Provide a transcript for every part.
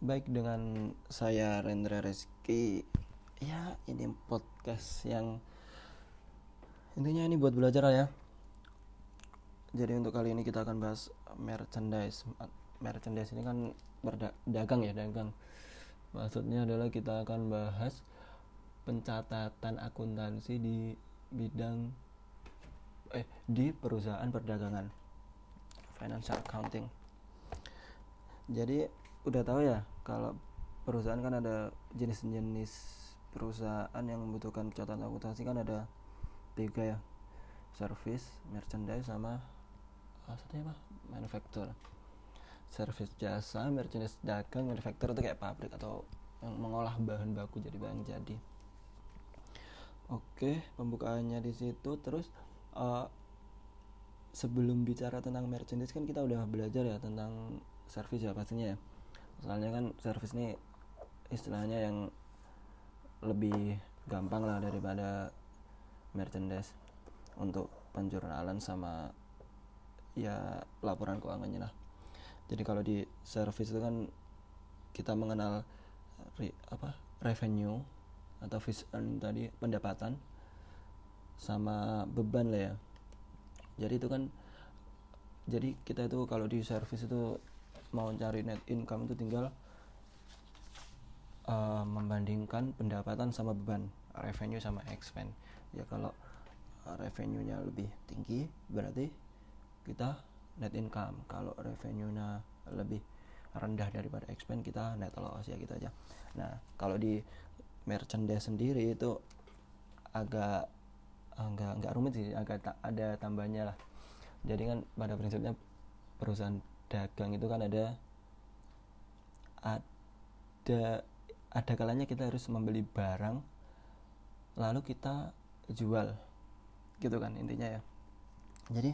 Baik dengan saya Rendra Reski. Ya ini podcast yang Intinya ini buat belajar lah ya. Jadi untuk kali ini kita akan bahas merchandise. Merchandise ini kan berdagang ya dagang. Maksudnya adalah kita akan bahas Pencatatan akuntansi di bidang Eh di perusahaan perdagangan. Financial accounting. Jadi udah tahu ya kalau perusahaan kan ada jenis-jenis perusahaan yang membutuhkan catatan akuntansi kan ada tiga ya. Service merchandise sama oh, satunya apa manufacturer service jasa merchandise dagang manufacturer itu kayak pabrik atau yang mengolah bahan baku jadi bahan jadi. Oke pembukaannya di situ. Terus uh, sebelum bicara tentang merchandise kan kita udah belajar ya tentang service ya pastinya ya soalnya kan service ini istilahnya yang lebih gampang lah daripada merchandise untuk penjurnalan sama ya laporan keuangannya lah. Jadi kalau di service itu kan kita mengenal re, apa revenue atau fees earn tadi pendapatan sama beban lah ya. Jadi itu kan jadi kita itu kalau di service itu mau cari net income itu tinggal uh, membandingkan pendapatan sama beban revenue sama expense. Ya kalau uh, revenue-nya lebih tinggi berarti kita net income. Kalau revenue-nya lebih rendah daripada expense kita net loss ya gitu aja. Nah kalau di merchandise sendiri itu agak enggak enggak rumit sih agak ada tambahnya lah. Jadi kan pada prinsipnya perusahaan dagang itu kan ada ada ada kalanya kita harus membeli barang lalu kita jual gitu kan intinya ya. Jadi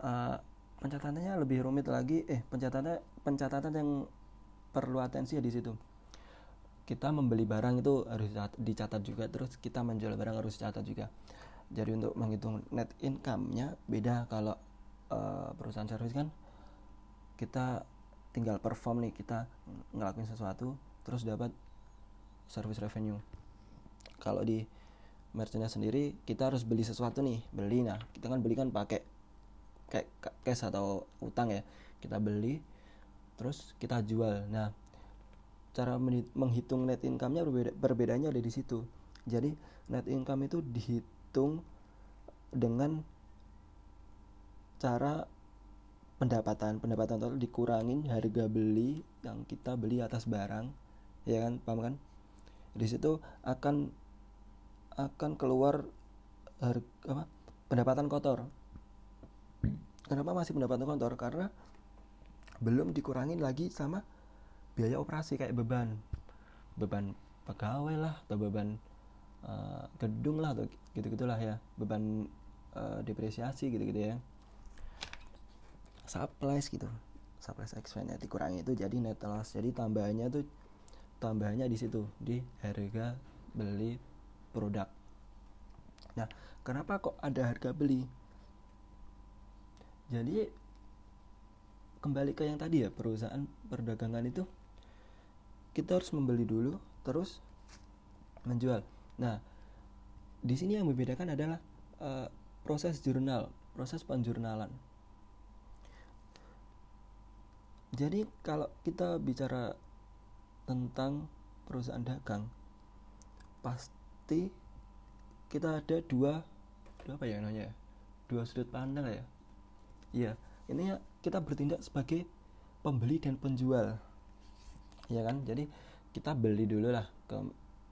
uh, pencatatannya lebih rumit lagi eh pencatatan pencatatan yang perlu atensi ya di situ. Kita membeli barang itu harus dicatat juga terus kita menjual barang harus dicatat juga. Jadi untuk menghitung net income-nya beda kalau uh, perusahaan servis kan kita tinggal perform nih kita ngelakuin sesuatu terus dapat service revenue. Kalau di merchantnya sendiri kita harus beli sesuatu nih beli. Nah kita kan beli kan pakai kayak cash atau utang ya. Kita beli terus kita jual. Nah cara menghitung net income-nya berbeda berbedanya ada di situ. Jadi net income itu dihitung dengan cara pendapatan pendapatan total dikurangin harga beli yang kita beli atas barang ya kan? Paham kan? Di situ akan akan keluar harga apa? Pendapatan kotor. Kenapa masih pendapatan kotor? Karena belum dikurangin lagi sama biaya operasi kayak beban. Beban pegawai lah atau beban uh, gedung lah atau gitu gitulah ya. Beban uh, depresiasi gitu gitu ya supplies gitu. Supplies expense dikurangi itu jadi net loss jadi tambahannya tuh tambahannya di situ di harga beli produk. Nah kenapa kok ada harga beli? Jadi kembali ke yang tadi ya perusahaan perdagangan itu kita harus membeli dulu terus menjual. Nah di sini yang membedakan adalah uh, proses jurnal proses penjurnalan jadi kalau kita bicara tentang perusahaan dagang pasti kita ada dua dua apa ya namanya dua sudut pandang ya. Iya ini ya kita bertindak sebagai pembeli dan penjual. Ya kan? Jadi kita beli dulu lah ke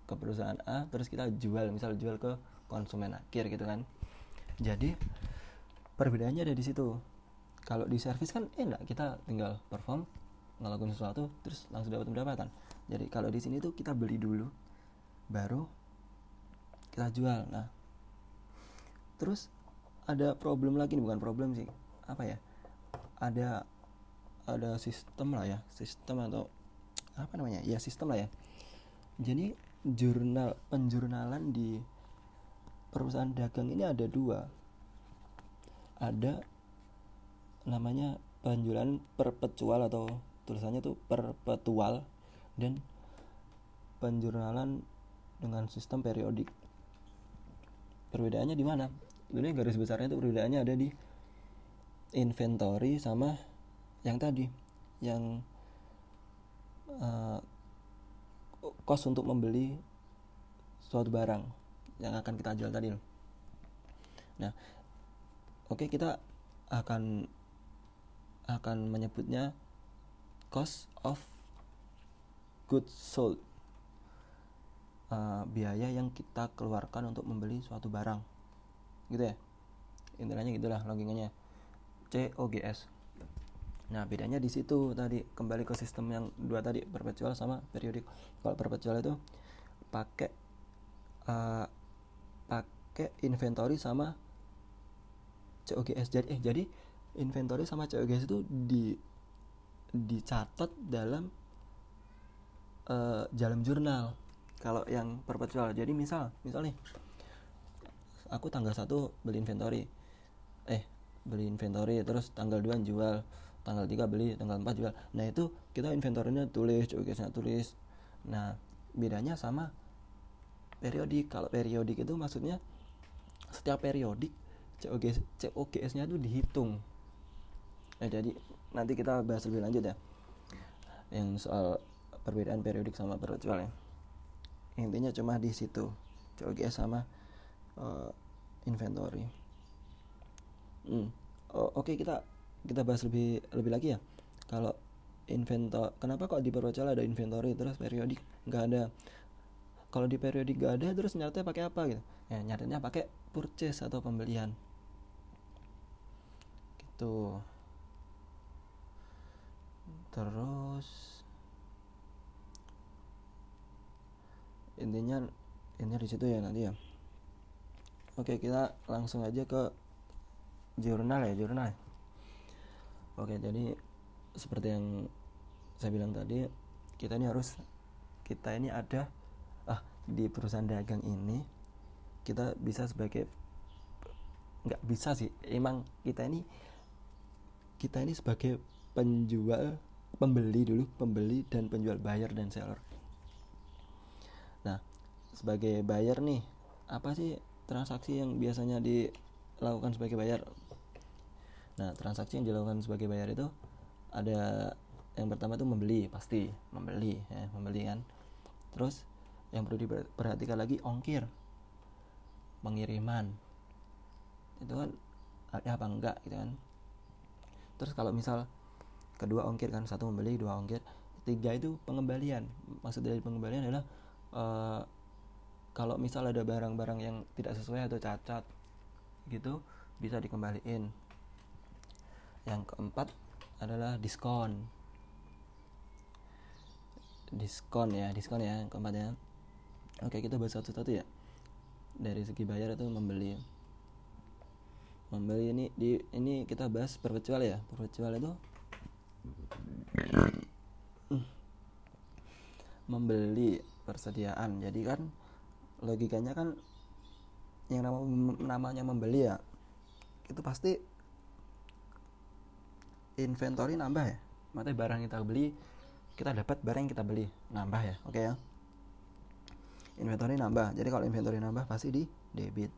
ke perusahaan A terus kita jual misal jual ke konsumen akhir gitu kan. Jadi perbedaannya ada di situ kalau di servis kan enak kita tinggal perform ngelakuin sesuatu terus langsung dapat pendapatan. Jadi kalau di sini tuh kita beli dulu baru kita jual. Nah terus ada problem lagi nih bukan problem sih apa ya ada ada sistem lah ya sistem atau apa namanya ya sistem lah ya. Jadi jurnal penjurnalan di perusahaan dagang ini ada dua. Ada namanya penjualan perpetual atau tulisannya tuh perpetual dan penjurnalan dengan sistem periodik perbedaannya di mana ini garis besarnya itu perbedaannya ada di inventory sama yang tadi yang uh, cost untuk membeli suatu barang yang akan kita jual tadi. Nah, oke okay, kita akan akan menyebutnya cost of goods sold. Uh, biaya yang kita keluarkan untuk membeli suatu barang. Gitu ya. Intinya gitulah logikanya. COGS. Nah, bedanya di situ tadi kembali ke sistem yang dua tadi perpetual sama periodik. Kalau perpetual itu pakai uh, pakai inventory sama COGS. Jadi eh jadi inventory sama COGS itu di dicatat dalam uh, dalam jurnal. Kalau yang perpetual. Jadi misal, misal nih aku tanggal 1 beli inventory. Eh, beli inventory terus tanggal 2 jual tanggal 3 beli tanggal 4 jual nah itu kita inventornya tulis COGS-nya tulis nah bedanya sama periodik kalau periodik itu maksudnya setiap periodik COGS COGS itu dihitung nah jadi nanti kita bahas lebih lanjut ya. Yang soal perbedaan periodik sama perpetual ya. Intinya cuma di situ COGS sama uh, inventory. Hmm. oh, oke okay, kita kita bahas lebih lebih lagi ya. Kalau inventor kenapa kok di perwacara ada inventory terus periodik nggak ada? Kalau di periodik nggak ada terus nyatanya pakai apa gitu? Ya nyatanya pakai purchase atau pembelian. Gitu terus intinya ini di situ ya nanti ya. Oke kita langsung aja ke jurnal ya jurnal. Oke, jadi seperti yang saya bilang tadi, kita ini harus kita ini ada ah di perusahaan dagang ini kita bisa sebagai nggak bisa sih, emang kita ini kita ini sebagai penjual pembeli dulu, pembeli dan penjual buyer dan seller. Nah, sebagai buyer nih, apa sih transaksi yang biasanya dilakukan sebagai buyer? Nah, transaksi yang dilakukan sebagai bayar itu ada yang pertama itu membeli, pasti membeli ya, membeli kan. Terus yang perlu diperhatikan lagi ongkir. Pengiriman. Itu kan ada apa enggak gitu kan. Terus kalau misal kedua ongkir kan, satu membeli, dua ongkir, tiga itu pengembalian. Maksud dari pengembalian adalah uh, kalau misal ada barang-barang yang tidak sesuai atau cacat gitu bisa dikembaliin. Yang keempat adalah diskon. Diskon ya diskon ya yang keempat ya. Oke kita bahas satu-satu ya. Dari segi bayar itu membeli. Membeli ini di ini kita bahas perpetual ya. Perpetual itu membeli persediaan. Jadi kan logikanya kan yang namanya membeli ya itu pasti inventory nambah ya. Materi barang kita beli kita dapat barang yang kita beli nambah ya. Oke okay ya. Inventory nambah. Jadi kalau inventory nambah pasti di debit.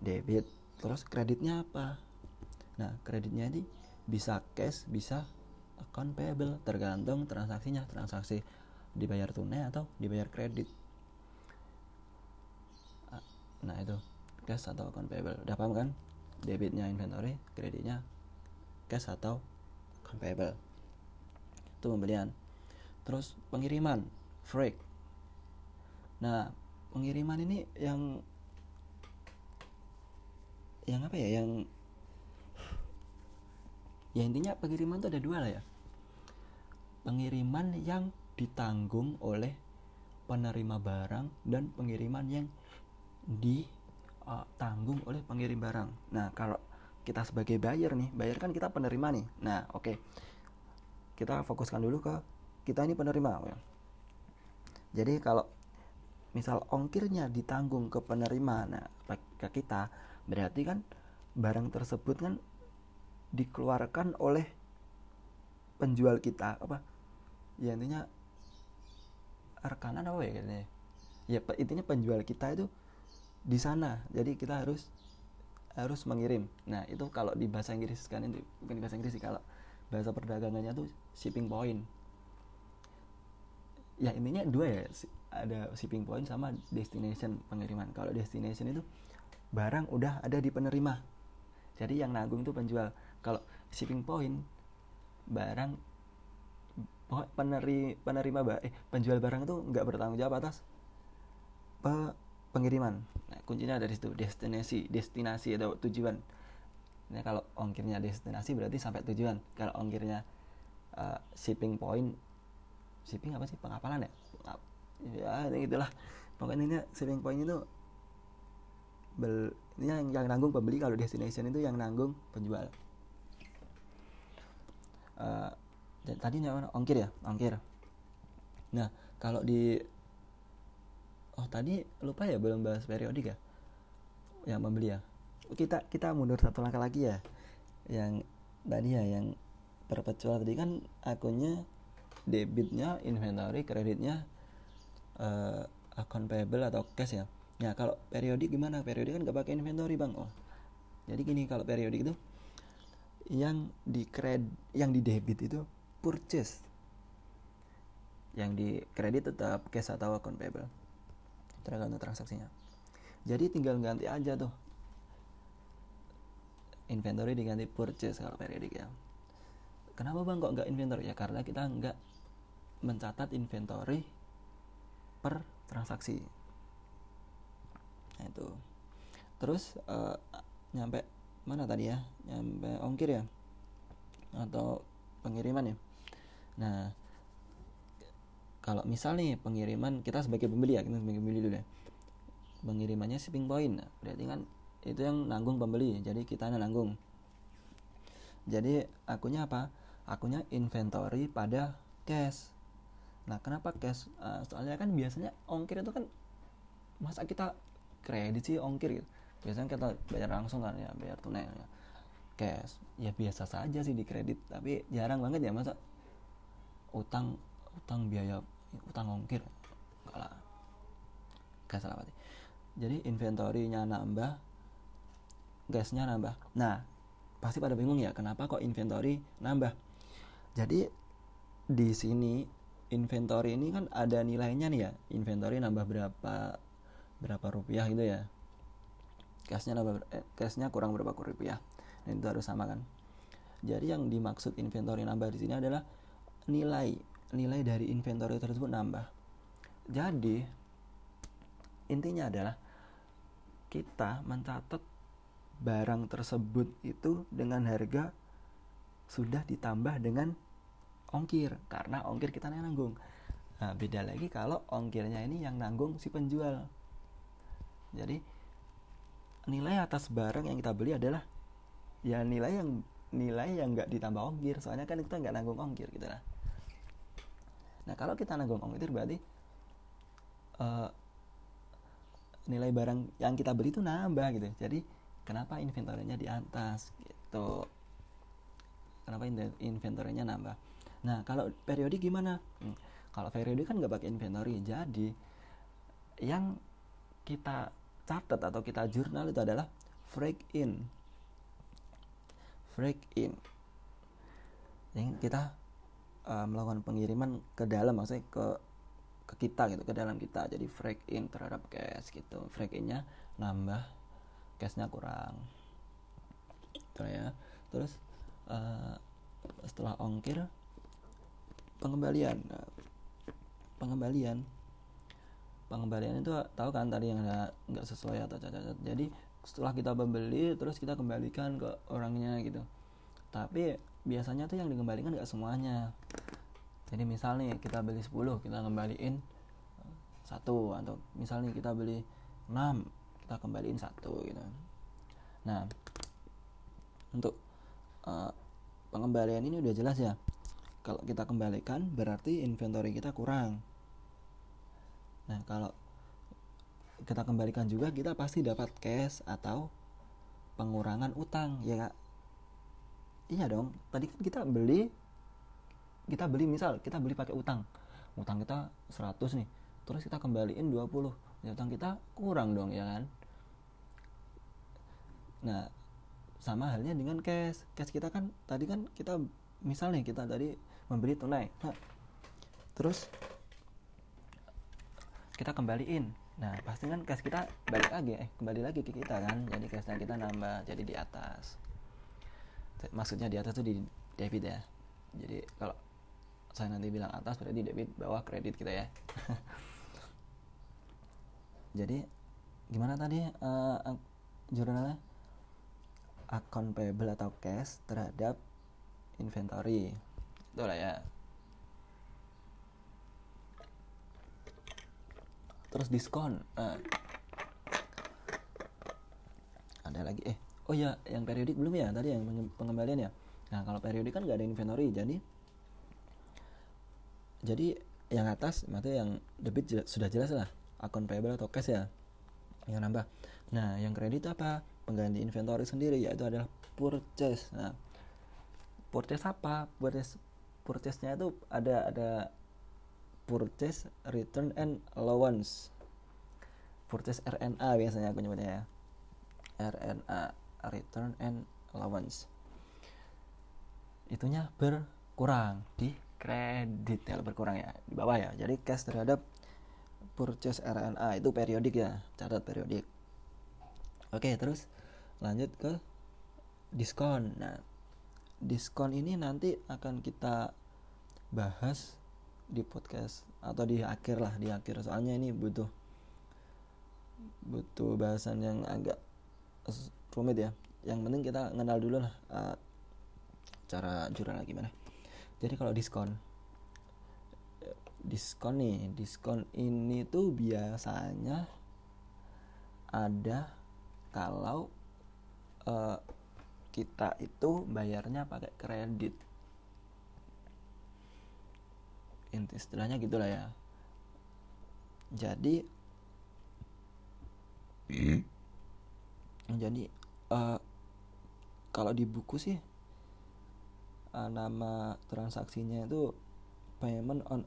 Debit. Terus kreditnya apa? Nah kreditnya ini bisa cash bisa account payable tergantung transaksinya. Transaksi dibayar tunai atau dibayar kredit. Nah itu cash atau account payable. Udah paham kan? Debitnya inventory kreditnya cash atau account payable. Itu pembelian. Terus pengiriman freight. Nah pengiriman ini yang yang apa ya? Yang ya intinya pengiriman itu ada dua lah ya. Pengiriman yang ditanggung oleh penerima barang dan pengiriman yang ditanggung oleh pengirim barang. Nah kalau kita sebagai buyer nih buyer kan kita penerima nih. Nah oke. Okay. kita fokuskan dulu ke kita ini penerima jadi kalau misal ongkirnya ditanggung ke penerima nah ke kita berarti kan barang tersebut kan dikeluarkan oleh penjual kita. Apa? Ya intinya rekanan apa ya katanya ya intinya penjual kita itu di sana. Jadi kita harus harus mengirim. Nah itu kalau di bahasa Inggris kan itu bukan di bahasa Inggris sih kalau bahasa perdagangannya tuh shipping point. Ya intinya dua ya ada shipping point sama destination pengiriman. Kalau destination itu barang udah ada di penerima. Jadi yang nanggung itu penjual kalau shipping point barang peneri, penerima eh penjual barang itu nggak bertanggung jawab atas pe, pengiriman. Nah, kuncinya dari situ destinasi destinasi atau tujuan. Ini kalau ongkirnya destinasi berarti sampai tujuan. Kalau ongkirnya uh, shipping point shipping apa sih? Pengapalan ya? Ya gitulah. Pokoknya ini shipping point itu bel ini yang, yang nanggung pembeli. Kalau destination itu yang nanggung penjual uh, tadi mana ongkir ya? Ongkir. Nah kalau di oh tadi lupa ya belum bahas periodik ya? Yang membeli ya? Kita kita mundur satu langkah lagi ya. Yang tadi ya yang perpetual tadi kan akunnya debitnya inventory kreditnya uh, akun payable atau cash ya. Nah kalau periodik gimana? Periodik kan gak pakai inventory bang. Oh jadi gini kalau periodik itu yang di kredit yang di debit itu purchase. Yang di kredit tetap cash atau account payable. Tergantung transaksinya. Jadi tinggal ganti aja tuh. Inventory diganti purchase kalau periodik ya. Kenapa bang kok nggak inventory? Ya karena kita nggak mencatat inventory per transaksi. Nah itu. Terus uh, nyampe mana tadi ya nyampe ongkir ya atau pengiriman ya Nah, kalau misal nih pengiriman kita sebagai pembeli ya, kita sebagai pembeli dulu ya. Pengirimannya shipping point. Nah, berarti kan itu yang nanggung pembeli. Jadi kita nanggung. Jadi akunya apa? Akunya inventory pada cash. Nah, kenapa cash? Uh, soalnya kan biasanya ongkir itu kan masa kita kredit sih ongkir gitu. Biasanya kita bayar langsung kan ya, bayar tunai ya. Cash. Ya biasa saja sih di kredit, tapi jarang banget ya masa utang utang biaya utang ongkir. Enggak lah. Gak salah berarti. Jadi inventory-nya nambah gasnya nambah. Nah pasti pada bingung ya kenapa kok inventory nambah? Jadi di sini inventory ini kan ada nilainya nih ya. Inventory nambah berapa berapa rupiah gitu ya nambah eh, gasnya kurang berapa rupiah nah, itu harus sama kan jadi yang dimaksud inventory nambah di sini adalah nilai nilai dari inventory tersebut nambah. Jadi intinya adalah kita mencatat barang tersebut itu dengan harga sudah ditambah dengan ongkir karena ongkir kita yang nanggung. Nah, beda lagi kalau ongkirnya ini yang nanggung si penjual. Jadi nilai atas barang yang kita beli adalah ya nilai yang nilai yang nggak ditambah ongkir soalnya kan kita nggak nanggung ongkir gitu lah Nah kalau kita nanggung ongkir berarti uh, nilai barang yang kita beli itu nambah gitu. Jadi kenapa inventorynya di atas gitu? Kenapa inventorynya nambah? Nah kalau periodik gimana? Hmm, kalau periodik kan nggak pakai inventory, jadi yang kita catat atau kita jurnal itu adalah break in. Break in. Yang kita uh, melakukan pengiriman ke dalam maksudnya ke ke kita gitu ke dalam kita. Jadi freak in terhadap cash gitu. Freak innya nambah cashnya kurang. Gitu ya. Terus uh, setelah ongkir pengembalian. Nah, pengembalian pengembalian itu tahu kan tadi yang nggak sesuai atau cacat. Jadi setelah kita membeli terus kita kembalikan ke orangnya gitu. Tapi biasanya tuh yang dikembalikan nggak semuanya. Jadi misalnya kita beli 10 kita kembaliin satu. Atau misalnya kita beli 6 kita kembaliin satu gitu. Nah untuk uh, pengembalian ini udah jelas ya. Kalau kita kembalikan berarti inventory kita kurang nah kalau kita kembalikan juga kita pasti dapat cash atau pengurangan utang ya kak. Iya dong tadi kan kita beli kita beli misal kita beli pakai utang. Utang kita 100 nih terus kita kembaliin 20 ya utang kita kurang dong ya kan? Nah sama halnya dengan cash. Cash kita kan tadi kan kita misalnya kita tadi membeli tunai. Nah, terus kita kembaliin. Nah pasti kan cash kita balik lagi eh kembali lagi ke kita kan. Jadi cashnya kita nambah jadi di atas. Maksudnya di atas tuh di debit ya. Jadi kalau saya nanti bilang atas berarti debit bawah kredit kita ya. Jadi gimana tadi uh, jurnalnya? Account payable atau cash terhadap inventory. Itu lah ya terus diskon nah, ada lagi eh. Oh ya yang periodik belum ya? Tadi yang pengembalian ya? Nah kalau periodik kan nggak ada inventory jadi jadi yang atas maksudnya yang debit jelas, sudah jelas lah akun payable atau cash ya yang nambah. Nah yang kredit apa? Pengganti inventory sendiri yaitu adalah purchase. Nah purchase apa? Purchase purchase nya itu ada ada purchase return and allowance. Purchase RNA biasanya aku nyebutnya ya. RNA return and allowance. Itunya berkurang di kredit ya berkurang ya di bawah ya. Jadi cash terhadap purchase RNA itu periodik ya catat periodik. Oke terus lanjut ke diskon. Nah diskon ini nanti akan kita bahas di podcast atau di akhir lah di akhir. Soalnya ini butuh butuh bahasan yang agak rumit ya. Yang penting kita kenal dulu lah uh, cara jurnal gimana jadi kalau diskon diskon nih diskon ini tuh biasanya ada kalau uh, kita itu bayarnya pakai kredit inti istilahnya gitulah ya. Jadi hmm. jadi uh, kalau di buku sih uh, nama transaksinya itu payment on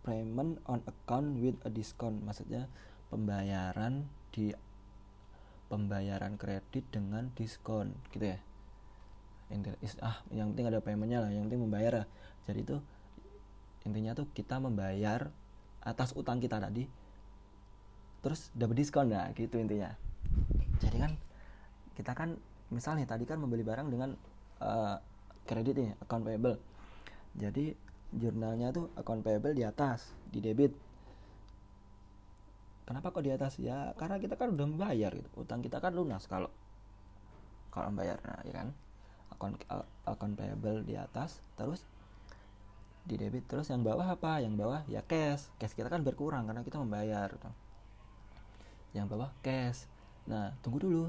payment on account with a discount. Maksudnya pembayaran di pembayaran kredit dengan diskon gitu ya. Ah yang penting ada paymentnya lah yang penting membayar lah. Jadi itu intinya tuh kita membayar atas utang kita tadi terus dapat diskon. Nah gitu intinya. Jadi kan kita kan misalnya tadi kan membeli barang dengan uh, kredit nih account payable. Jadi jurnalnya tuh account payable di atas di debit. Kenapa kok di atas? Ya karena kita kan udah membayar gitu. Utang kita kan lunas kalau kalau membayar. Nah ya kan? Account account payable di atas terus di debit. Terus yang bawah apa? Yang bawah ya cash. Cash kita kan berkurang karena kita membayar yang bawah cash. Nah tunggu dulu.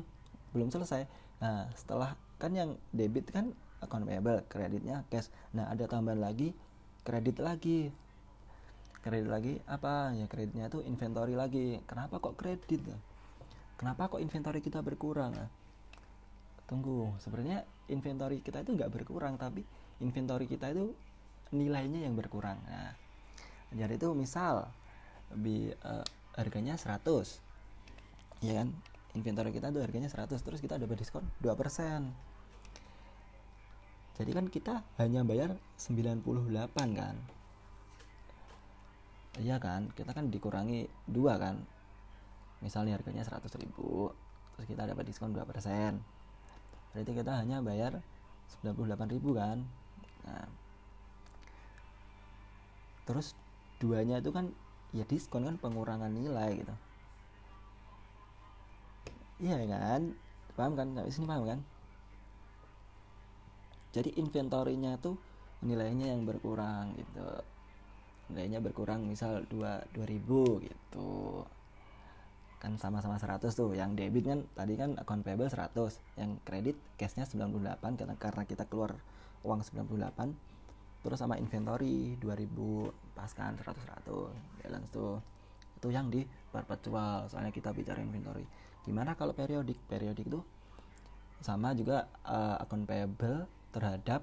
Belum selesai. Nah setelah kan yang debit kan account payable kreditnya cash. Nah ada tambahan lagi kredit lagi. Kredit lagi apa? Ya kreditnya itu inventory lagi. Kenapa kok kredit? Kenapa kok inventory kita berkurang? Tunggu. Sebenarnya inventory kita itu nggak berkurang tapi inventory kita itu nilainya yang berkurang. Nah jadi itu misal lebih uh, harganya 100 ya kan? Inventory kita tuh harganya 100 terus kita dapat diskon 2% jadi kan kita hanya bayar 98 kan? Iya kan? Kita kan dikurangi dua kan? Misalnya harganya 100 ribu terus kita dapat diskon 2% berarti kita hanya bayar 98 ribu kan? Nah terus duanya itu kan ya diskon kan pengurangan nilai gitu. Iya kan? Paham kan? Nggak sini paham kan? Jadi inventorinya tuh nilainya yang berkurang gitu. Nilainya berkurang misal dua dua ribu gitu. Kan sama-sama 100 tuh. Yang debit kan tadi kan account payable 100 yang kredit cashnya 98 karena karena kita keluar uang 98 terus sama inventory 2000 pas kan 100 100 balance tuh. Itu yang di perpetual soalnya kita bicara inventory. Gimana kalau periodik? Periodik tuh sama juga uh, account payable terhadap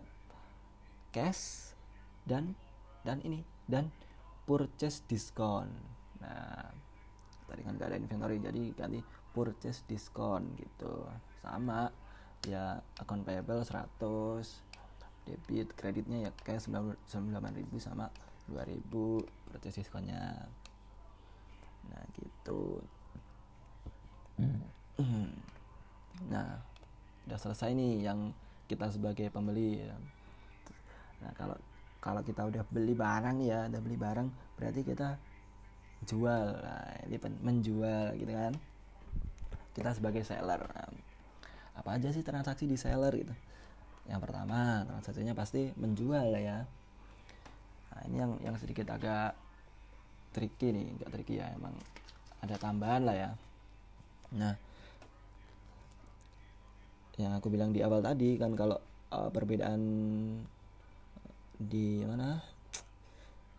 cash dan dan ini dan purchase discount nah tadi kan gak ada inventory jadi ganti purchase discount gitu. Sama ya account payable 100 debit kreditnya ya kayak 98.000 sama 2000 purchase discountnya nah gitu. Nah udah selesai nih yang kita sebagai pembeli. Ya. nah kalau kalau kita udah beli barang ya udah beli barang berarti kita jual. Nah, ini menjual gitu kan. Kita sebagai seller. Nah, apa aja sih transaksi di seller gitu yang pertama transaksinya pasti menjual ya. Nah ini yang yang sedikit agak tricky nih nggak tricky ya emang ada tambahan lah ya. Nah yang aku bilang di awal tadi kan kalau uh, perbedaan di mana?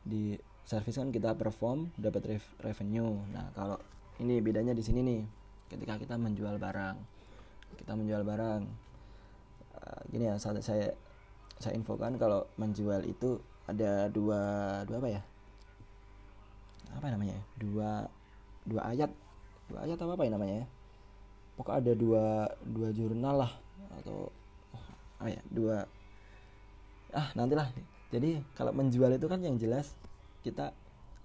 Di service kan kita perform dapat revenue. Nah kalau ini bedanya di sini nih ketika kita menjual barang. Kita menjual barang uh, gini ya saya saya saya infokan kalau menjual itu ada dua dua apa ya? Apa namanya? Dua dua ayat. Dua ayat apa apa ya namanya ya? Pokok ada dua dua jurnal lah atau oh, ya dua ah nantilah. Jadi kalau menjual itu kan yang jelas kita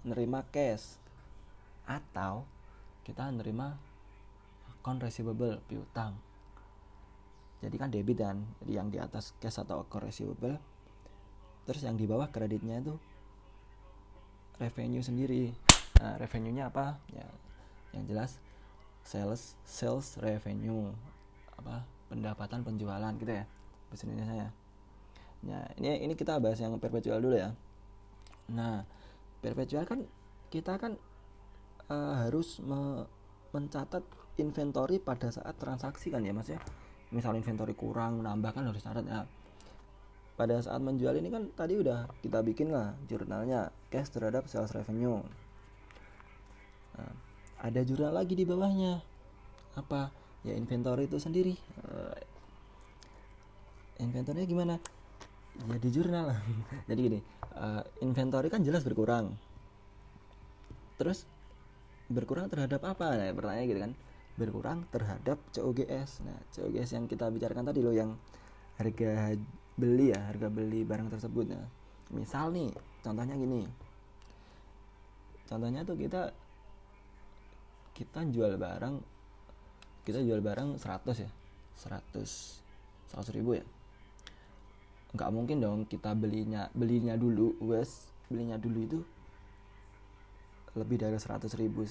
nerima cash atau kita nerima account receivable piutang jadi kan debit kan yang di atas cash atau account receivable. Terus yang di bawah kreditnya itu revenue sendiri. Nah revenue nya apa? Ya yang jelas sales sales revenue. Apa? Pendapatan penjualan gitu ya bahasa Indonesia ya. Nah ini ini kita bahas yang perpetual dulu ya. Nah perpetual kan kita kan uh, harus me mencatat inventory pada saat transaksi kan ya mas ya misal inventory kurang nambah kan harus catat ya. Pada saat menjual ini kan tadi udah kita bikin lah jurnalnya cash terhadap sales revenue. Nah, ada jurnal lagi di bawahnya. Apa? Ya inventory itu sendiri. Uh, gimana? Ya di jurnal. Jadi gini uh, inventory kan jelas berkurang. Terus berkurang terhadap apa? Nah pertanyaan gitu kan berkurang terhadap COGS nah COGS yang kita bicarakan tadi loh yang harga beli ya harga beli barang tersebut nah misal nih contohnya gini. Contohnya tuh kita kita jual barang kita jual barang 100 ya 100 100 ribu ya. Nggak mungkin dong kita belinya belinya dulu wes belinya dulu itu lebih dari 100 ribu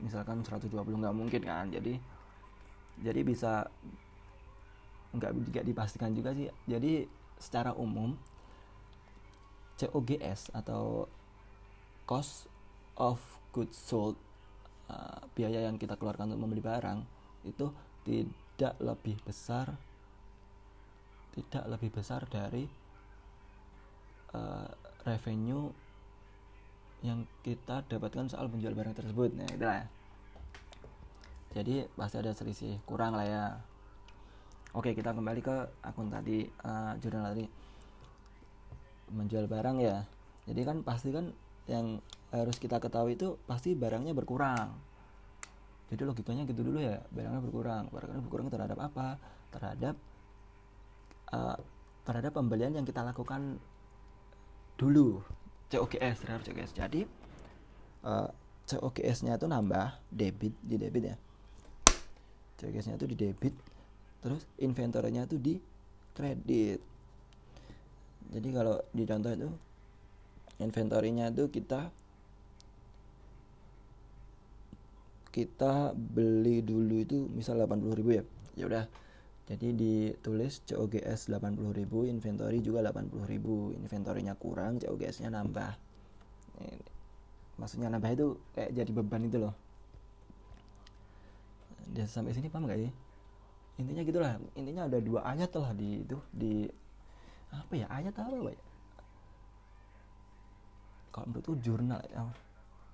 misalkan 120 nggak mungkin kan. Jadi jadi bisa nggak juga dipastikan juga sih. Jadi secara umum COGS atau cost of goods sold uh, biaya yang kita keluarkan untuk membeli barang itu tidak lebih besar tidak lebih besar dari uh, revenue yang kita dapatkan soal menjual barang tersebut. Nah itulah jadi pasti ada selisih kurang lah ya. Oke kita kembali ke akun tadi uh, jurnal tadi. Menjual barang ya. Jadi kan pasti kan yang harus kita ketahui itu pasti barangnya berkurang. Jadi logikanya gitu dulu ya barangnya berkurang. Barangnya berkurang terhadap apa? Terhadap uh, terhadap pembelian yang kita lakukan dulu COGS terhadap COGS jadi uh, eh, COGS nya itu nambah debit di debit ya. COGS nya itu di debit terus inventornya itu di kredit. Jadi kalau di contoh itu inventorinya itu kita kita beli dulu itu misal 80 ribu ya. Ya udah jadi ditulis COGS 80 ribu inventory juga 80 ribu. Inventorynya kurang COGS nya nambah. Maksudnya nambah itu kayak jadi beban itu loh. Dia sampai sini paham gak ya intinya gitulah. Intinya ada dua ayat lah di itu di apa ya ayat apa ya kalau menurutku jurnal ya.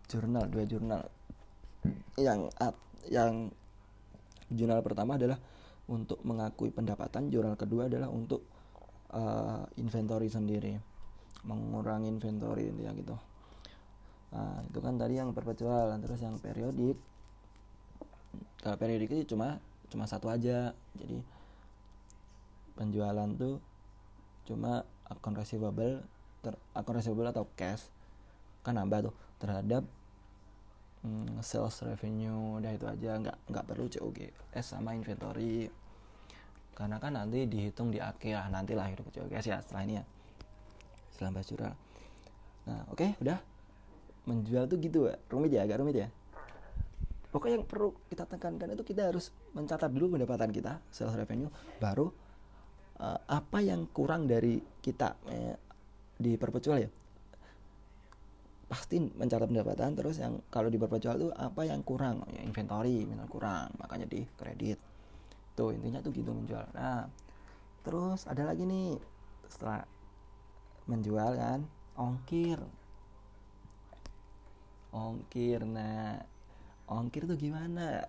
Jurnal dua jurnal. Yang yang jurnal pertama adalah untuk mengakui pendapatan jurnal kedua adalah untuk uh, inventory sendiri. Mengurangi inventory intinya gitu. Nah itu kan tadi yang perpetual terus yang periodik. Kalau periodik itu cuma cuma satu aja. Jadi penjualan tuh cuma akun receivable ter, akun receivable atau cash. Kan nambah tuh terhadap hmm, sales revenue udah itu aja nggak nggak perlu COGS sama inventory. Karena kan nanti dihitung di akhir ah, nanti lah itu COGS ya setelah ini ya setelah bahas nah oke okay, udah. Menjual tuh gitu rumit ya? Agak rumit ya? Pokoknya yang perlu kita tekankan itu kita harus mencatat dulu pendapatan kita sales revenue baru uh, apa yang kurang dari kita eh, di perpetual ya pasti mencatat pendapatan terus yang kalau di perpetual itu apa yang kurang? Ya inventory minimal kurang makanya di kredit tuh intinya tuh gitu menjual. Nah terus ada lagi nih setelah menjual kan ongkir. Ongkir nah ongkir tuh gimana?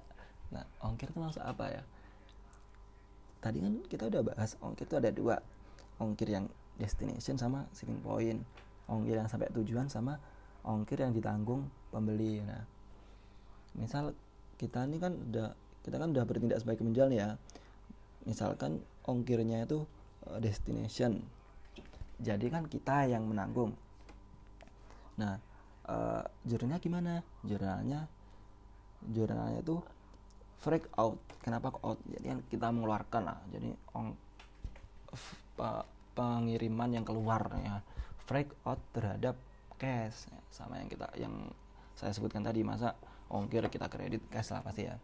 Nah ongkir tuh maksud apa ya? Tadi kan kita udah bahas ongkir tuh ada dua. Ongkir yang destination sama shipping point ongkir yang sampai tujuan sama ongkir yang ditanggung pembeli. Nah misal kita ini kan udah kita kan udah bertindak sebagai penjual ya. Misalkan ongkirnya itu eh, destination. Jadi kan kita yang menanggung. Nah uh, jurnalnya gimana? Jurnalnya jurnalnya itu freak out. Kenapa out? Jadi kan kita mengeluarkan lah. Jadi ong pengiriman yang keluar ya. Freak out terhadap cash ya, sama yang kita yang saya sebutkan tadi masa ongkir kita kredit cash lah pasti ya.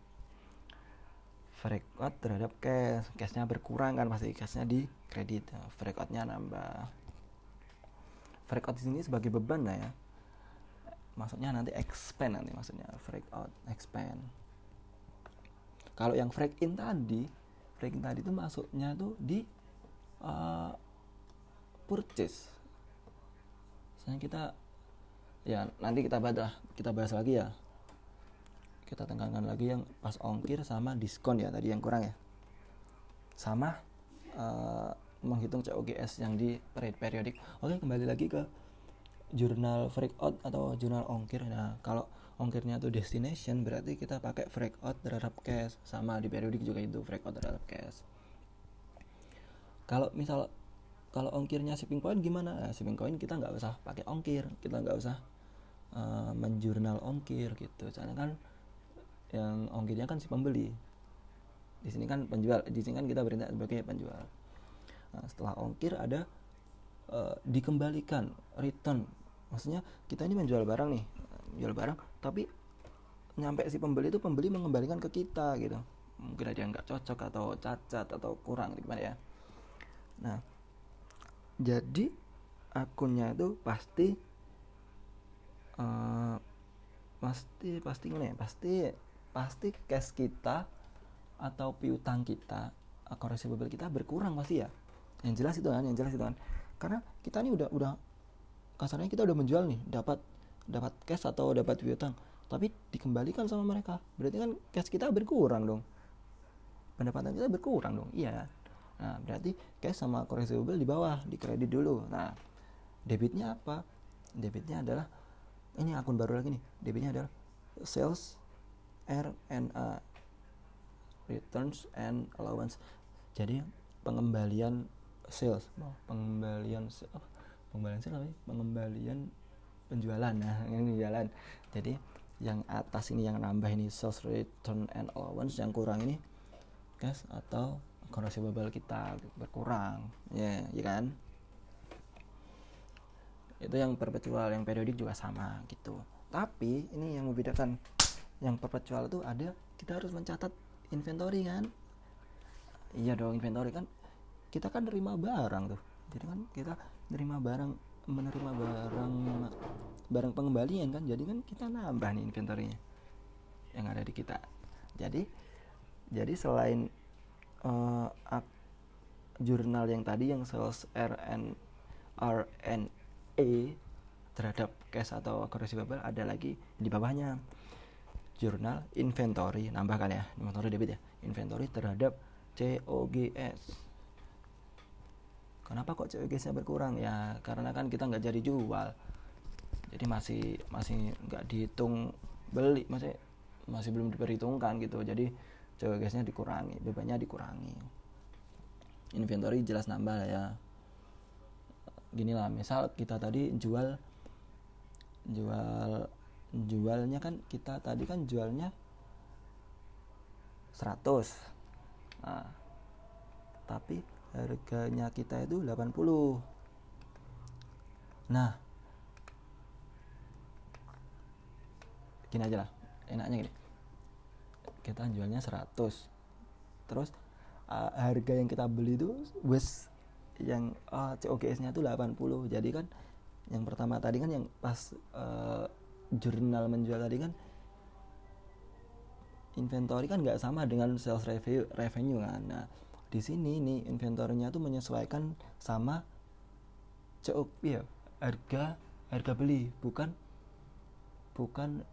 Freak out terhadap cash cashnya berkurang kan pasti cashnya di kredit ya. freak outnya nambah. Freak out di sini sebagai beban lah ya. Maksudnya nanti expand nanti maksudnya freak out expand. Kalau yang freak in tadi freak in tadi itu masuknya tuh di uh, purchase. Misalnya kita ya nanti kita bahas kita bahas lagi ya. Kita tekankan lagi yang pas ongkir sama diskon ya tadi yang kurang ya. Sama uh, menghitung COGS yang di periodik. Oke kembali lagi ke jurnal out atau jurnal ongkir. Nah kalau ongkirnya itu destination berarti kita pakai out terhadap cash. Sama di periodik juga itu out terhadap cash. Kalau misal kalau ongkirnya shipping point gimana? Nah, shipping point kita nggak usah pakai ongkir. Kita nggak usah uh, menjurnal ongkir gitu. Karena kan yang ongkirnya kan si pembeli. Di sini kan penjual di sini kan kita bertindak sebagai penjual. Nah, setelah ongkir ada uh, dikembalikan return. Maksudnya kita ini menjual barang nih jual barang tapi nyampe si pembeli itu pembeli mengembalikan ke kita gitu. Mungkin ada yang nggak cocok atau cacat atau kurang gitu gimana ya? Nah jadi akunnya itu pasti uh, pasti pasti gimana ya pasti pasti cash kita atau piutang kita akun receivable kita berkurang pasti ya. Yang jelas itu kan yang jelas itu kan. Karena kita ini udah udah kasarnya kita udah menjual nih dapat dapat cash atau dapat piutang. Tapi dikembalikan sama mereka. Berarti kan cash kita berkurang dong. Pendapatan kita berkurang dong iya nah berarti cash sama receivable di bawah di kredit dulu. Nah debitnya apa? Debitnya adalah ini akun baru lagi nih debitnya adalah sales RNA returns and allowance. Jadi pengembalian sales pengembalian oh, pengembalian sih? Namanya pengembalian penjualan. Nah yang jalan. Jadi yang atas ini yang nambah ini sales return and allowance yang kurang ini cash atau bubble kita berkurang. Ya yeah, ya kan itu yang perpetual yang periodik juga sama gitu. Tapi ini yang membedakan. Yang perpetual itu ada kita harus mencatat inventory kan? Iya dong inventory kan kita kan nerima barang tuh. Jadi kan kita nerima barang menerima barang barang pengembalian kan? Jadi kan kita nambah nih inventorynya yang ada di kita. Jadi jadi selain uh, jurnal yang tadi yang sales RN RNA terhadap cash atau akurasi babel ada lagi di bawahnya. Jurnal inventory nambahkan ya? Inventory debit ya? Inventory terhadap COGS kenapa kok COGS nya berkurang? Ya karena kan kita nggak jadi jual. Jadi masih masih nggak dihitung beli masih masih belum diperhitungkan gitu. Jadi COGS nya dikurangi bebannya dikurangi. Inventory jelas nambah lah ya gini lah misal kita tadi jual jual jualnya kan kita tadi kan jualnya 100 nah, tapi harganya kita itu 80 nah gini aja lah enaknya gini. Kita jualnya 100 terus uh, harga yang kita beli itu wes yang uh, COGS nya itu 80 jadi kan yang pertama tadi kan yang pas uh, jurnal menjual tadi kan inventory kan nggak sama dengan sales revenue revenue kan. Nah di sini nih inventorinya tuh menyesuaikan sama COP ya harga harga beli bukan bukan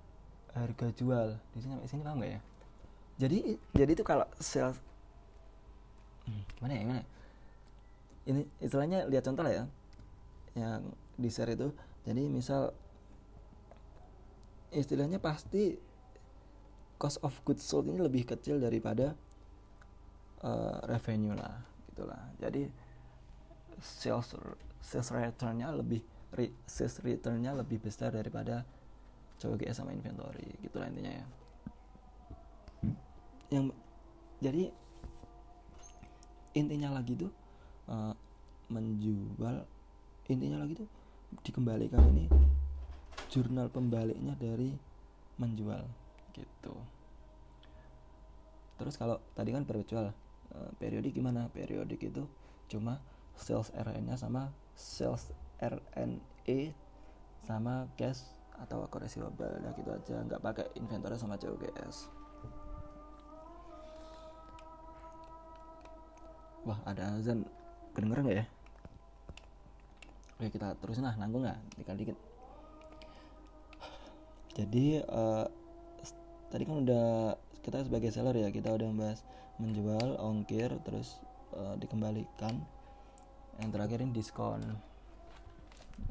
harga jual. Di sini sampai sini paham nggak ya? Jadi jadi itu kalau sales hmm, mana ya mana ini istilahnya lihat contoh lah ya. Yang di share itu. Jadi misal istilahnya pasti cost of goods sold ini lebih kecil daripada uh, revenue lah gitulah jadi sales sales returnnya lebih re, sales returnnya lebih besar daripada COGS sama inventory gitulah intinya ya. Yang jadi intinya lagi tuh uh, menjual intinya lagi tuh dikembalikan ini jurnal pembaliknya dari menjual gitu. Terus kalau tadi kan berjual uh, periodik gimana? Periodik itu cuma sales RN nya sama sales RNE sama cash atau akurasi receivable ya gitu aja. Nggak pakai inventory sama COGS wah ada azan kedengeran nggak ya? Oke kita terusin lah nanggung nggak? Tinggal dikit. Jadi uh, tadi kan udah kita sebagai seller ya kita udah membahas menjual ongkir terus uh, dikembalikan. Yang terakhir ini diskon.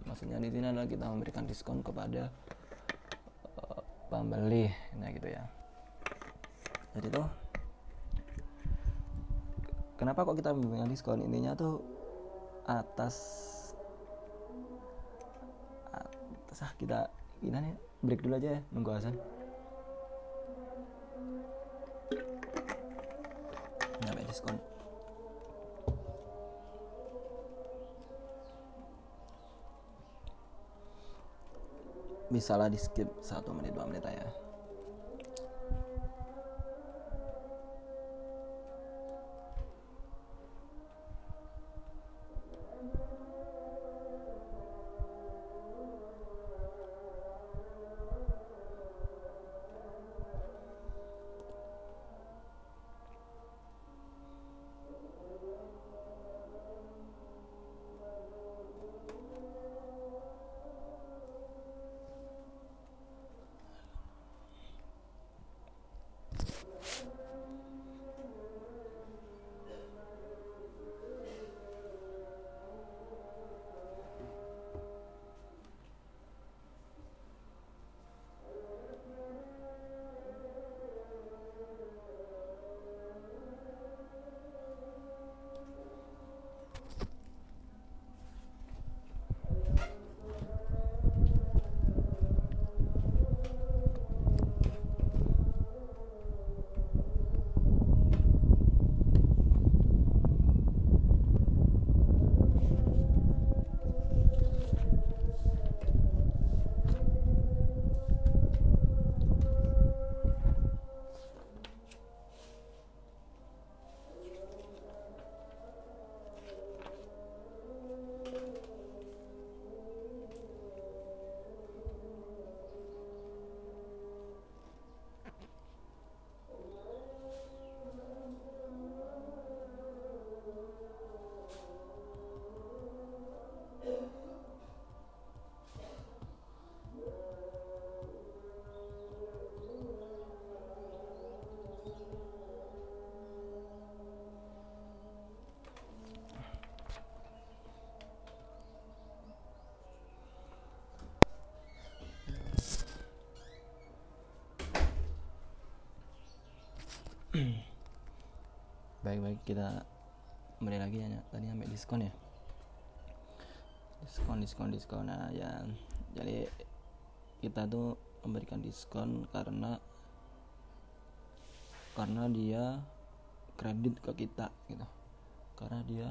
Maksudnya di sini adalah kita memberikan diskon kepada uh, pembeli nah gitu ya. Jadi tuh kenapa kok kita memberikan diskon? Intinya tuh atas atas ah kita gimana nih break dulu aja ya nunggu azan nyampe diskon. Bisa lah di skip satu menit dua menit aja baik-baik kita kembali lagi ya tadi sampai diskon ya? Diskon diskon diskon. Nah ya jadi kita tuh memberikan diskon karena karena dia kredit ke kita gitu. Karena dia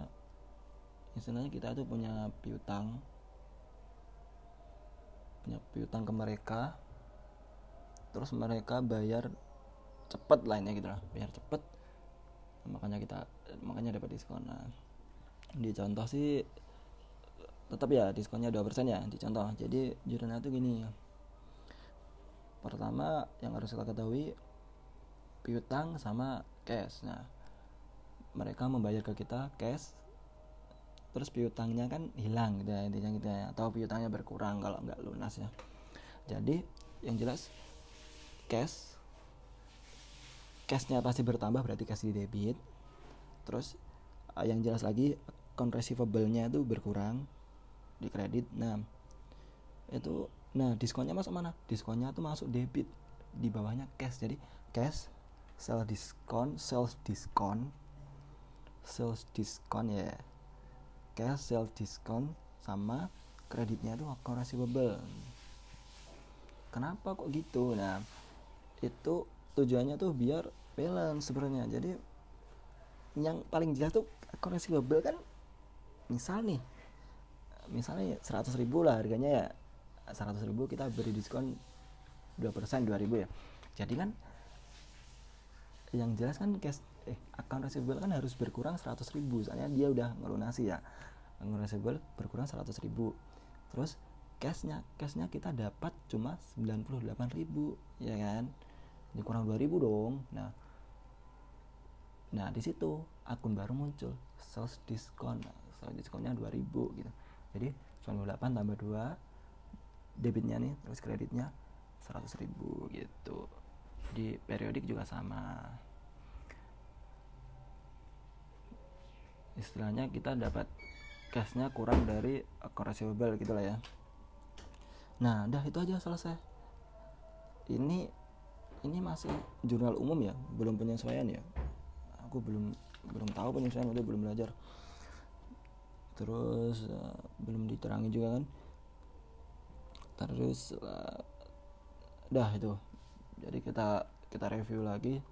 istilahnya kita tuh punya piutang punya piutang ke mereka terus mereka bayar cepet lainnya gitu lah bayar cepet. Makanya kita makanya dapat diskon. Nah di contoh sih tetap ya diskonnya 2% ya di contoh. Jadi jurnalnya tuh gini. Pertama yang harus kita ketahui piutang sama cash. Nah mereka membayar ke kita cash terus piutangnya kan hilang gitu ya intinya gitu ya. Atau piutangnya berkurang kalau nggak lunas ya. Jadi yang jelas cash cashnya pasti bertambah berarti cash di debit. Terus uh, yang jelas lagi account receivable-nya itu berkurang di kredit. Nah itu nah diskonnya masuk mana? Diskonnya tuh masuk debit. Di bawahnya cash. Jadi cash sell diskon sales diskon sales diskon ya. Cash sales diskon sama kreditnya itu account receivable. Kenapa kok gitu? Nah itu tujuannya tuh biar balance sebenarnya. Jadi yang paling jelas tuh koreksi bubble kan misal nih misalnya 100 ribu lah harganya ya 100 ribu kita beri diskon 2% 2000 ya. Jadi kan yang jelas kan cash eh account receivable kan harus berkurang 100 ribu. Soalnya dia udah ngelunasi ya account receivable berkurang 100 ribu. Terus cashnya cashnya kita dapat cuma 98 ribu ya kan ini kurang 2000 dong. Nah nah di situ akun baru muncul sales diskon. Sales diskonnya 2000 gitu. Jadi 98 tambah 2 debitnya nih terus kreditnya 100 ribu gitu. Di periodik juga sama. Istilahnya kita dapat cashnya kurang dari akun receivable gitu lah ya. Nah udah itu aja selesai. Ini ini masih jurnal umum ya? Belum penyesuaian ya? Aku belum belum tahu penyesuaian udah belum belajar. Terus uh, belum diterangi juga kan? Terus uh, dah itu. Jadi kita kita review lagi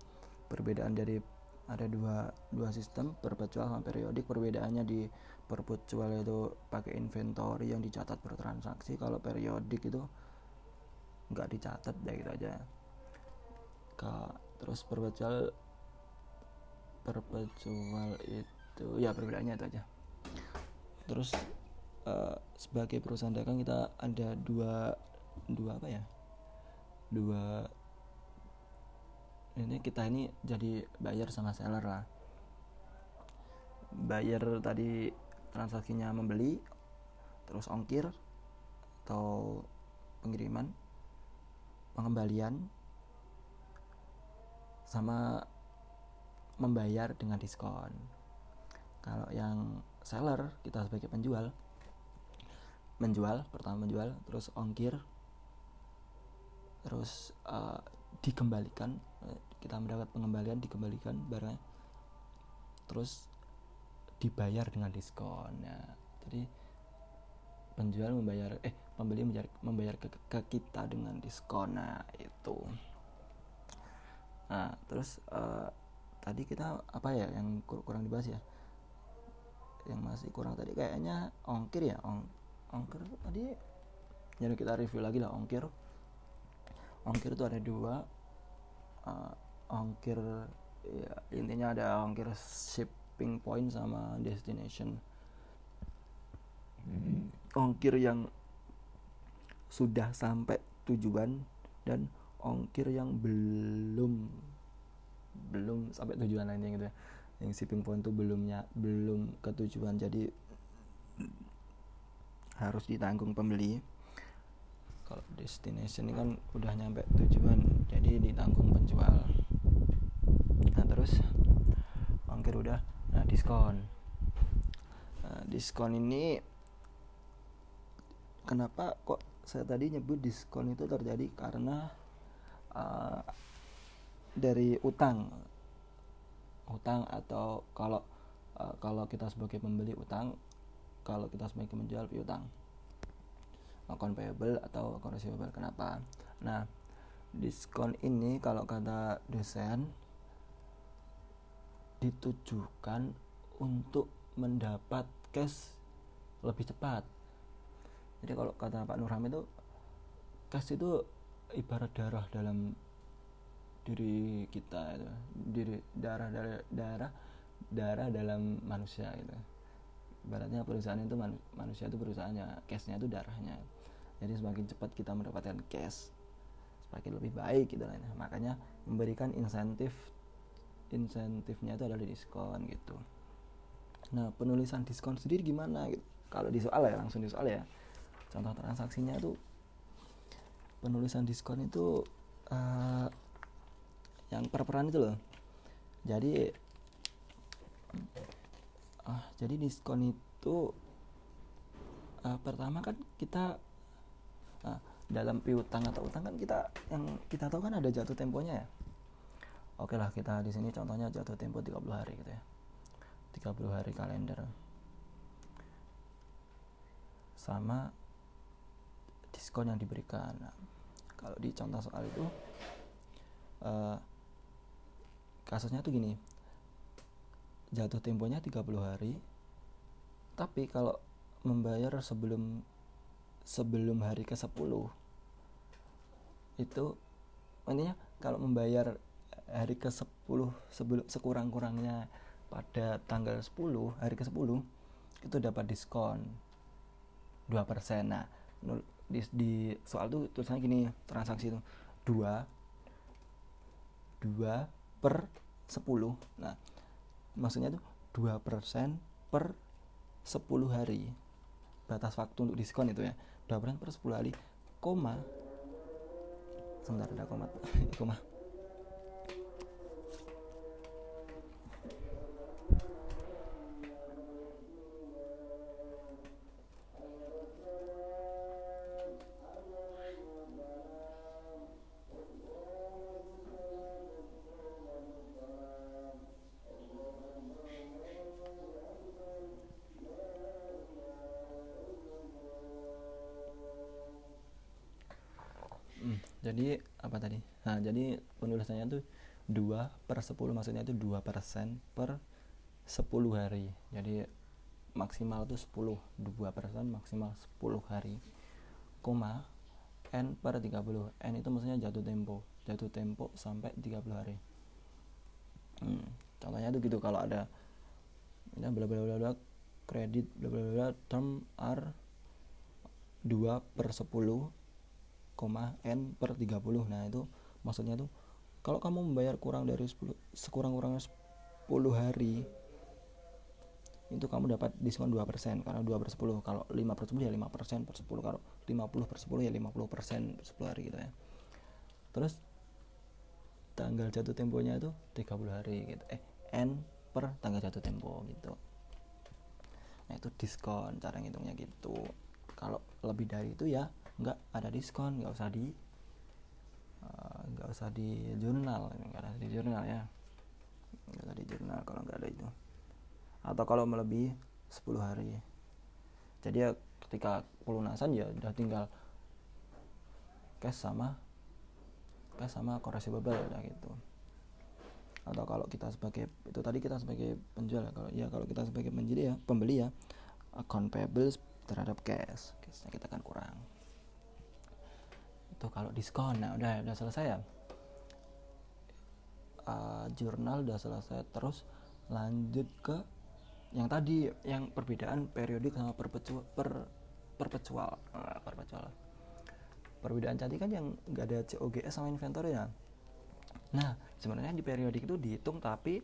perbedaan dari ada dua dua sistem perpetual sama periodik. Perbedaannya di perpetual itu pakai inventory yang dicatat per transaksi. Kalau periodik itu nggak dicatat deh gitu aja Ka, terus perpetual perpetual itu ya perbedaannya itu aja. Terus uh, sebagai perusahaan dagang kita ada dua dua apa ya? Dua ini kita ini jadi buyer sama seller lah. Buyer tadi transaksinya membeli terus ongkir atau pengiriman pengembalian sama membayar dengan diskon. Kalau yang seller kita sebagai penjual menjual pertama menjual terus ongkir terus uh, dikembalikan kita mendapat pengembalian dikembalikan barangnya terus dibayar dengan diskon. Ya jadi penjual membayar eh pembeli membayar, membayar ke, ke kita dengan diskon. Nah itu nah terus uh, tadi kita apa ya yang kur kurang dibahas ya? Yang masih kurang tadi kayaknya ongkir ya ong ongkir tadi jadi kita review lagi lah ongkir. Ongkir itu ada dua uh, ongkir ya, intinya ada ongkir shipping point sama destination. Hmm. ongkir yang sudah sampai tujuan dan ongkir yang belum belum sampai tujuan lainnya gitu ya. Yang shipping point tuh belumnya belum ke tujuan jadi harus ditanggung pembeli. Kalau destination ini kan udah nyampe tujuan jadi ditanggung penjual. Nah terus ongkir udah. Nah diskon. Nah, diskon ini kenapa kok saya tadi nyebut diskon itu terjadi? Karena uh, dari utang. Utang atau kalau uh, kalau kita sebagai pembeli utang kalau kita sebagai menjual piutang account payable atau account receivable kenapa? Nah diskon ini kalau kata dosen ditujukan untuk mendapat cash lebih cepat. Jadi kalau kata Pak Nurham itu cash itu ibarat darah dalam diri kita itu. Diri darah darah darah darah dalam manusia itu. Ibaratnya perusahaan itu manusia itu perusahaannya cashnya itu darahnya. Jadi semakin cepat kita mendapatkan cash semakin lebih baik gitu lah makanya memberikan insentif insentifnya itu adalah diskon gitu. Nah penulisan diskon sendiri gimana gitu? Kalau di soal ya langsung di soal ya. Contoh transaksinya tuh penulisan diskon itu uh, yang per-peran itu loh. Jadi ah jadi diskon itu uh, pertama kan kita uh, dalam piutang atau utang kan kita yang kita tahu kan ada jatuh temponya ya. Oke lah kita di sini contohnya jatuh tempo 30 hari gitu ya. 30 hari kalender. Sama diskon yang diberikan kalau di contoh soal itu uh, kasusnya tuh gini. Jatuh temponya 30 hari tapi kalau membayar sebelum sebelum hari ke 10 itu intinya kalau membayar hari ke 10 sebelum sekurang-kurangnya pada tanggal 10 hari ke 10 itu dapat diskon 2% nah di, di soal tuh tulisannya gini transaksi itu 2 2 per 10 nah maksudnya tuh 2% per 10 hari. Batas waktu untuk diskon itu ya. 2% per 10 hari koma sebentar ada koma koma jadi apa tadi? Nah jadi penulisannya tuh 2 per 10 maksudnya itu 2 persen per 10 hari. Jadi maksimal tuh 10 2 persen maksimal 10 hari koma n per 30 n itu maksudnya jatuh tempo jatuh tempo sampai 30 hari. Hmm, contohnya tuh gitu kalau ada ini bla bla bla bla kredit bla bla bla term R 2 per 10 n per 30 nah itu maksudnya tuh kalau kamu membayar kurang dari 10 sekurang-kurangnya 10 hari itu kamu dapat diskon 2% karena 2 per 10 kalau 5 per 10 ya 5% per 10 kalau 50 per 10 ya 50% per 10 hari gitu ya. Terus tanggal jatuh temponya itu 30 hari gitu. Eh N per tanggal jatuh tempo gitu. Nah itu diskon cara ngitungnya gitu. Kalau lebih dari itu ya nggak ada diskon nggak usah di eh, nggak uh, usah di jurnal. Nggak ada di jurnal ya. Nggak ada di jurnal kalau nggak ada itu. Atau kalau melebihi 10 hari. Jadi ya ketika pelunasan ya udah tinggal cash sama cash sama koreksi bubble ya gitu. Atau kalau kita sebagai itu tadi kita sebagai penjual ya. Kalau ya kalau kita sebagai penjeli ya pembeli ya account payable terhadap cash. Cashnya kita akan kurang itu kalau diskon. Nah udah udah selesai ya? Uh, jurnal udah selesai. Terus lanjut ke yang tadi yang perbedaan periodik sama perpetual per perpetual. Uh, perpetual. Perbedaan cantik kan yang nggak ada COGS sama inventory ya nah sebenarnya di periodik itu dihitung tapi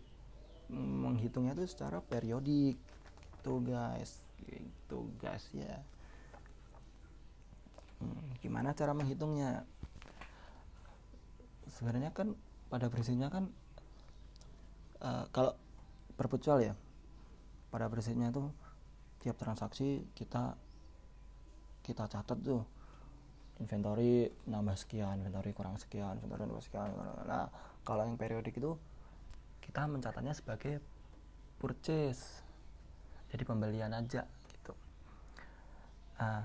menghitungnya itu secara periodik. Tuh guys. Gitu guys ya hmm, gimana cara menghitungnya? Sebenarnya kan pada prinsipnya kan uh, kalau perpetual ya pada prinsipnya itu tiap transaksi kita kita catat tuh inventory nambah sekian inventory kurang sekian inventory nambah sekian. Nah kalau yang periodik itu kita mencatatnya sebagai purchase jadi pembelian aja gitu. Nah,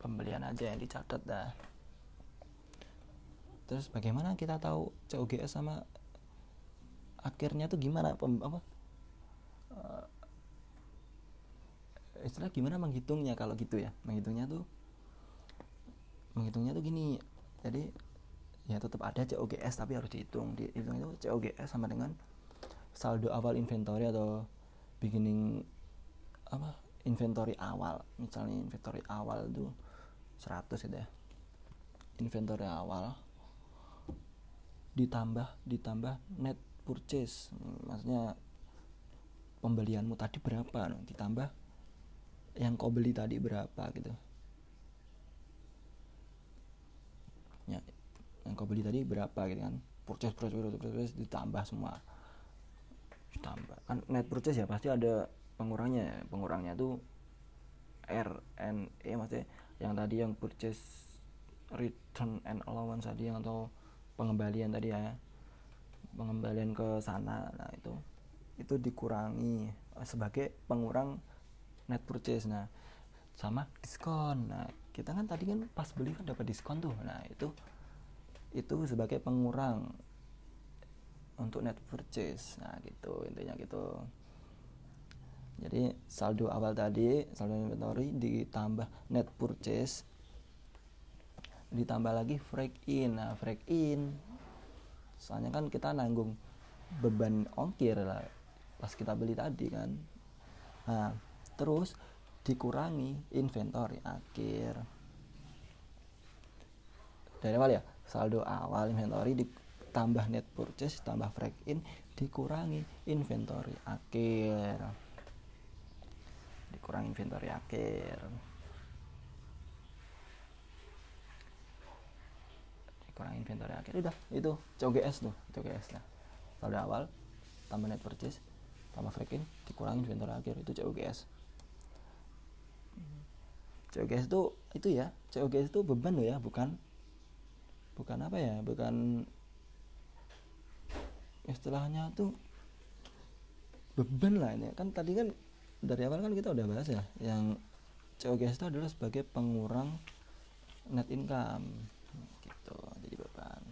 pembelian aja yang dicatat dah. Terus bagaimana kita tahu COGS sama akhirnya tuh gimana? Pem, apa? Uh, istilah gimana menghitungnya kalau gitu ya? Menghitungnya tuh menghitungnya tuh gini. Jadi ya tetap ada COGS tapi harus dihitung. Dihitung itu COGS sama dengan saldo awal inventory atau beginning apa inventory awal. Misalnya inventory awal itu 100 gitu ya. Inventory awal. Ditambah ditambah net purchase. Maksudnya pembelianmu tadi berapa? Ditambah yang kau beli tadi berapa gitu. Ya yang kau beli tadi berapa gitu kan. Purchase purchase purchase, purchase ditambah semua. Ditambah. Kan net purchase ya pasti ada pengurangnya ya. pengurangnya tuh R N E maksudnya yang tadi yang purchase return and allowance tadi atau pengembalian tadi ya. Pengembalian ke sana nah itu. Itu dikurangi sebagai pengurang net purchase. Nah sama diskon. Nah kita kan tadi kan pas beli kan dapat diskon tuh. Nah itu itu sebagai pengurang untuk net purchase. Nah gitu intinya gitu jadi saldo awal tadi saldo inventory ditambah net purchase ditambah lagi break in. Nah break in soalnya kan kita nanggung beban ongkir lah pas kita beli tadi kan. Nah terus dikurangi inventory akhir. Dari awal ya saldo awal inventory ditambah net purchase tambah break in dikurangi inventory akhir dikurangi inventory akhir. Dikurangi inventory akhir. Udah itu COGS tuh COGS nah saldo awal tambah net purchase tambah break in dikurangi inventory akhir itu COGS COGS itu itu ya COGS itu beban loh ya bukan bukan apa ya bukan istilahnya tuh beban lah ini. Kan tadi kan dari awal kan kita udah bahas ya yang COGS itu adalah sebagai pengurang net income. Gitu jadi beban.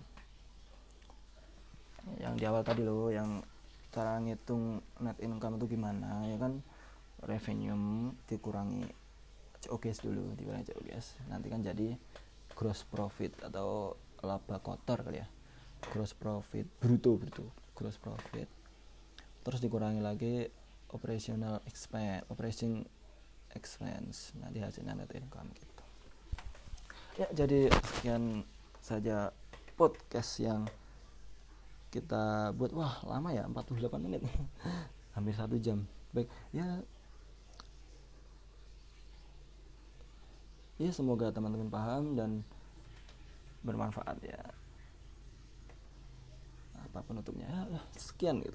Yang di awal tadi loh yang cara ngitung net income itu gimana ya kan? Revenue dikurangi COGS dulu dikurangi COGS nanti kan jadi gross profit atau laba kotor kali ya. Gross profit bruto bruto. Gross profit. Terus dikurangi lagi operational expense. Operating expense nanti hasilnya net income gitu. Ya jadi sekian saja podcast yang kita buat. Wah lama ya 48 menit. Hampir satu jam. Baik ya. Ya semoga teman-teman paham dan bermanfaat ya. Apa penutupnya ya, sekian gitu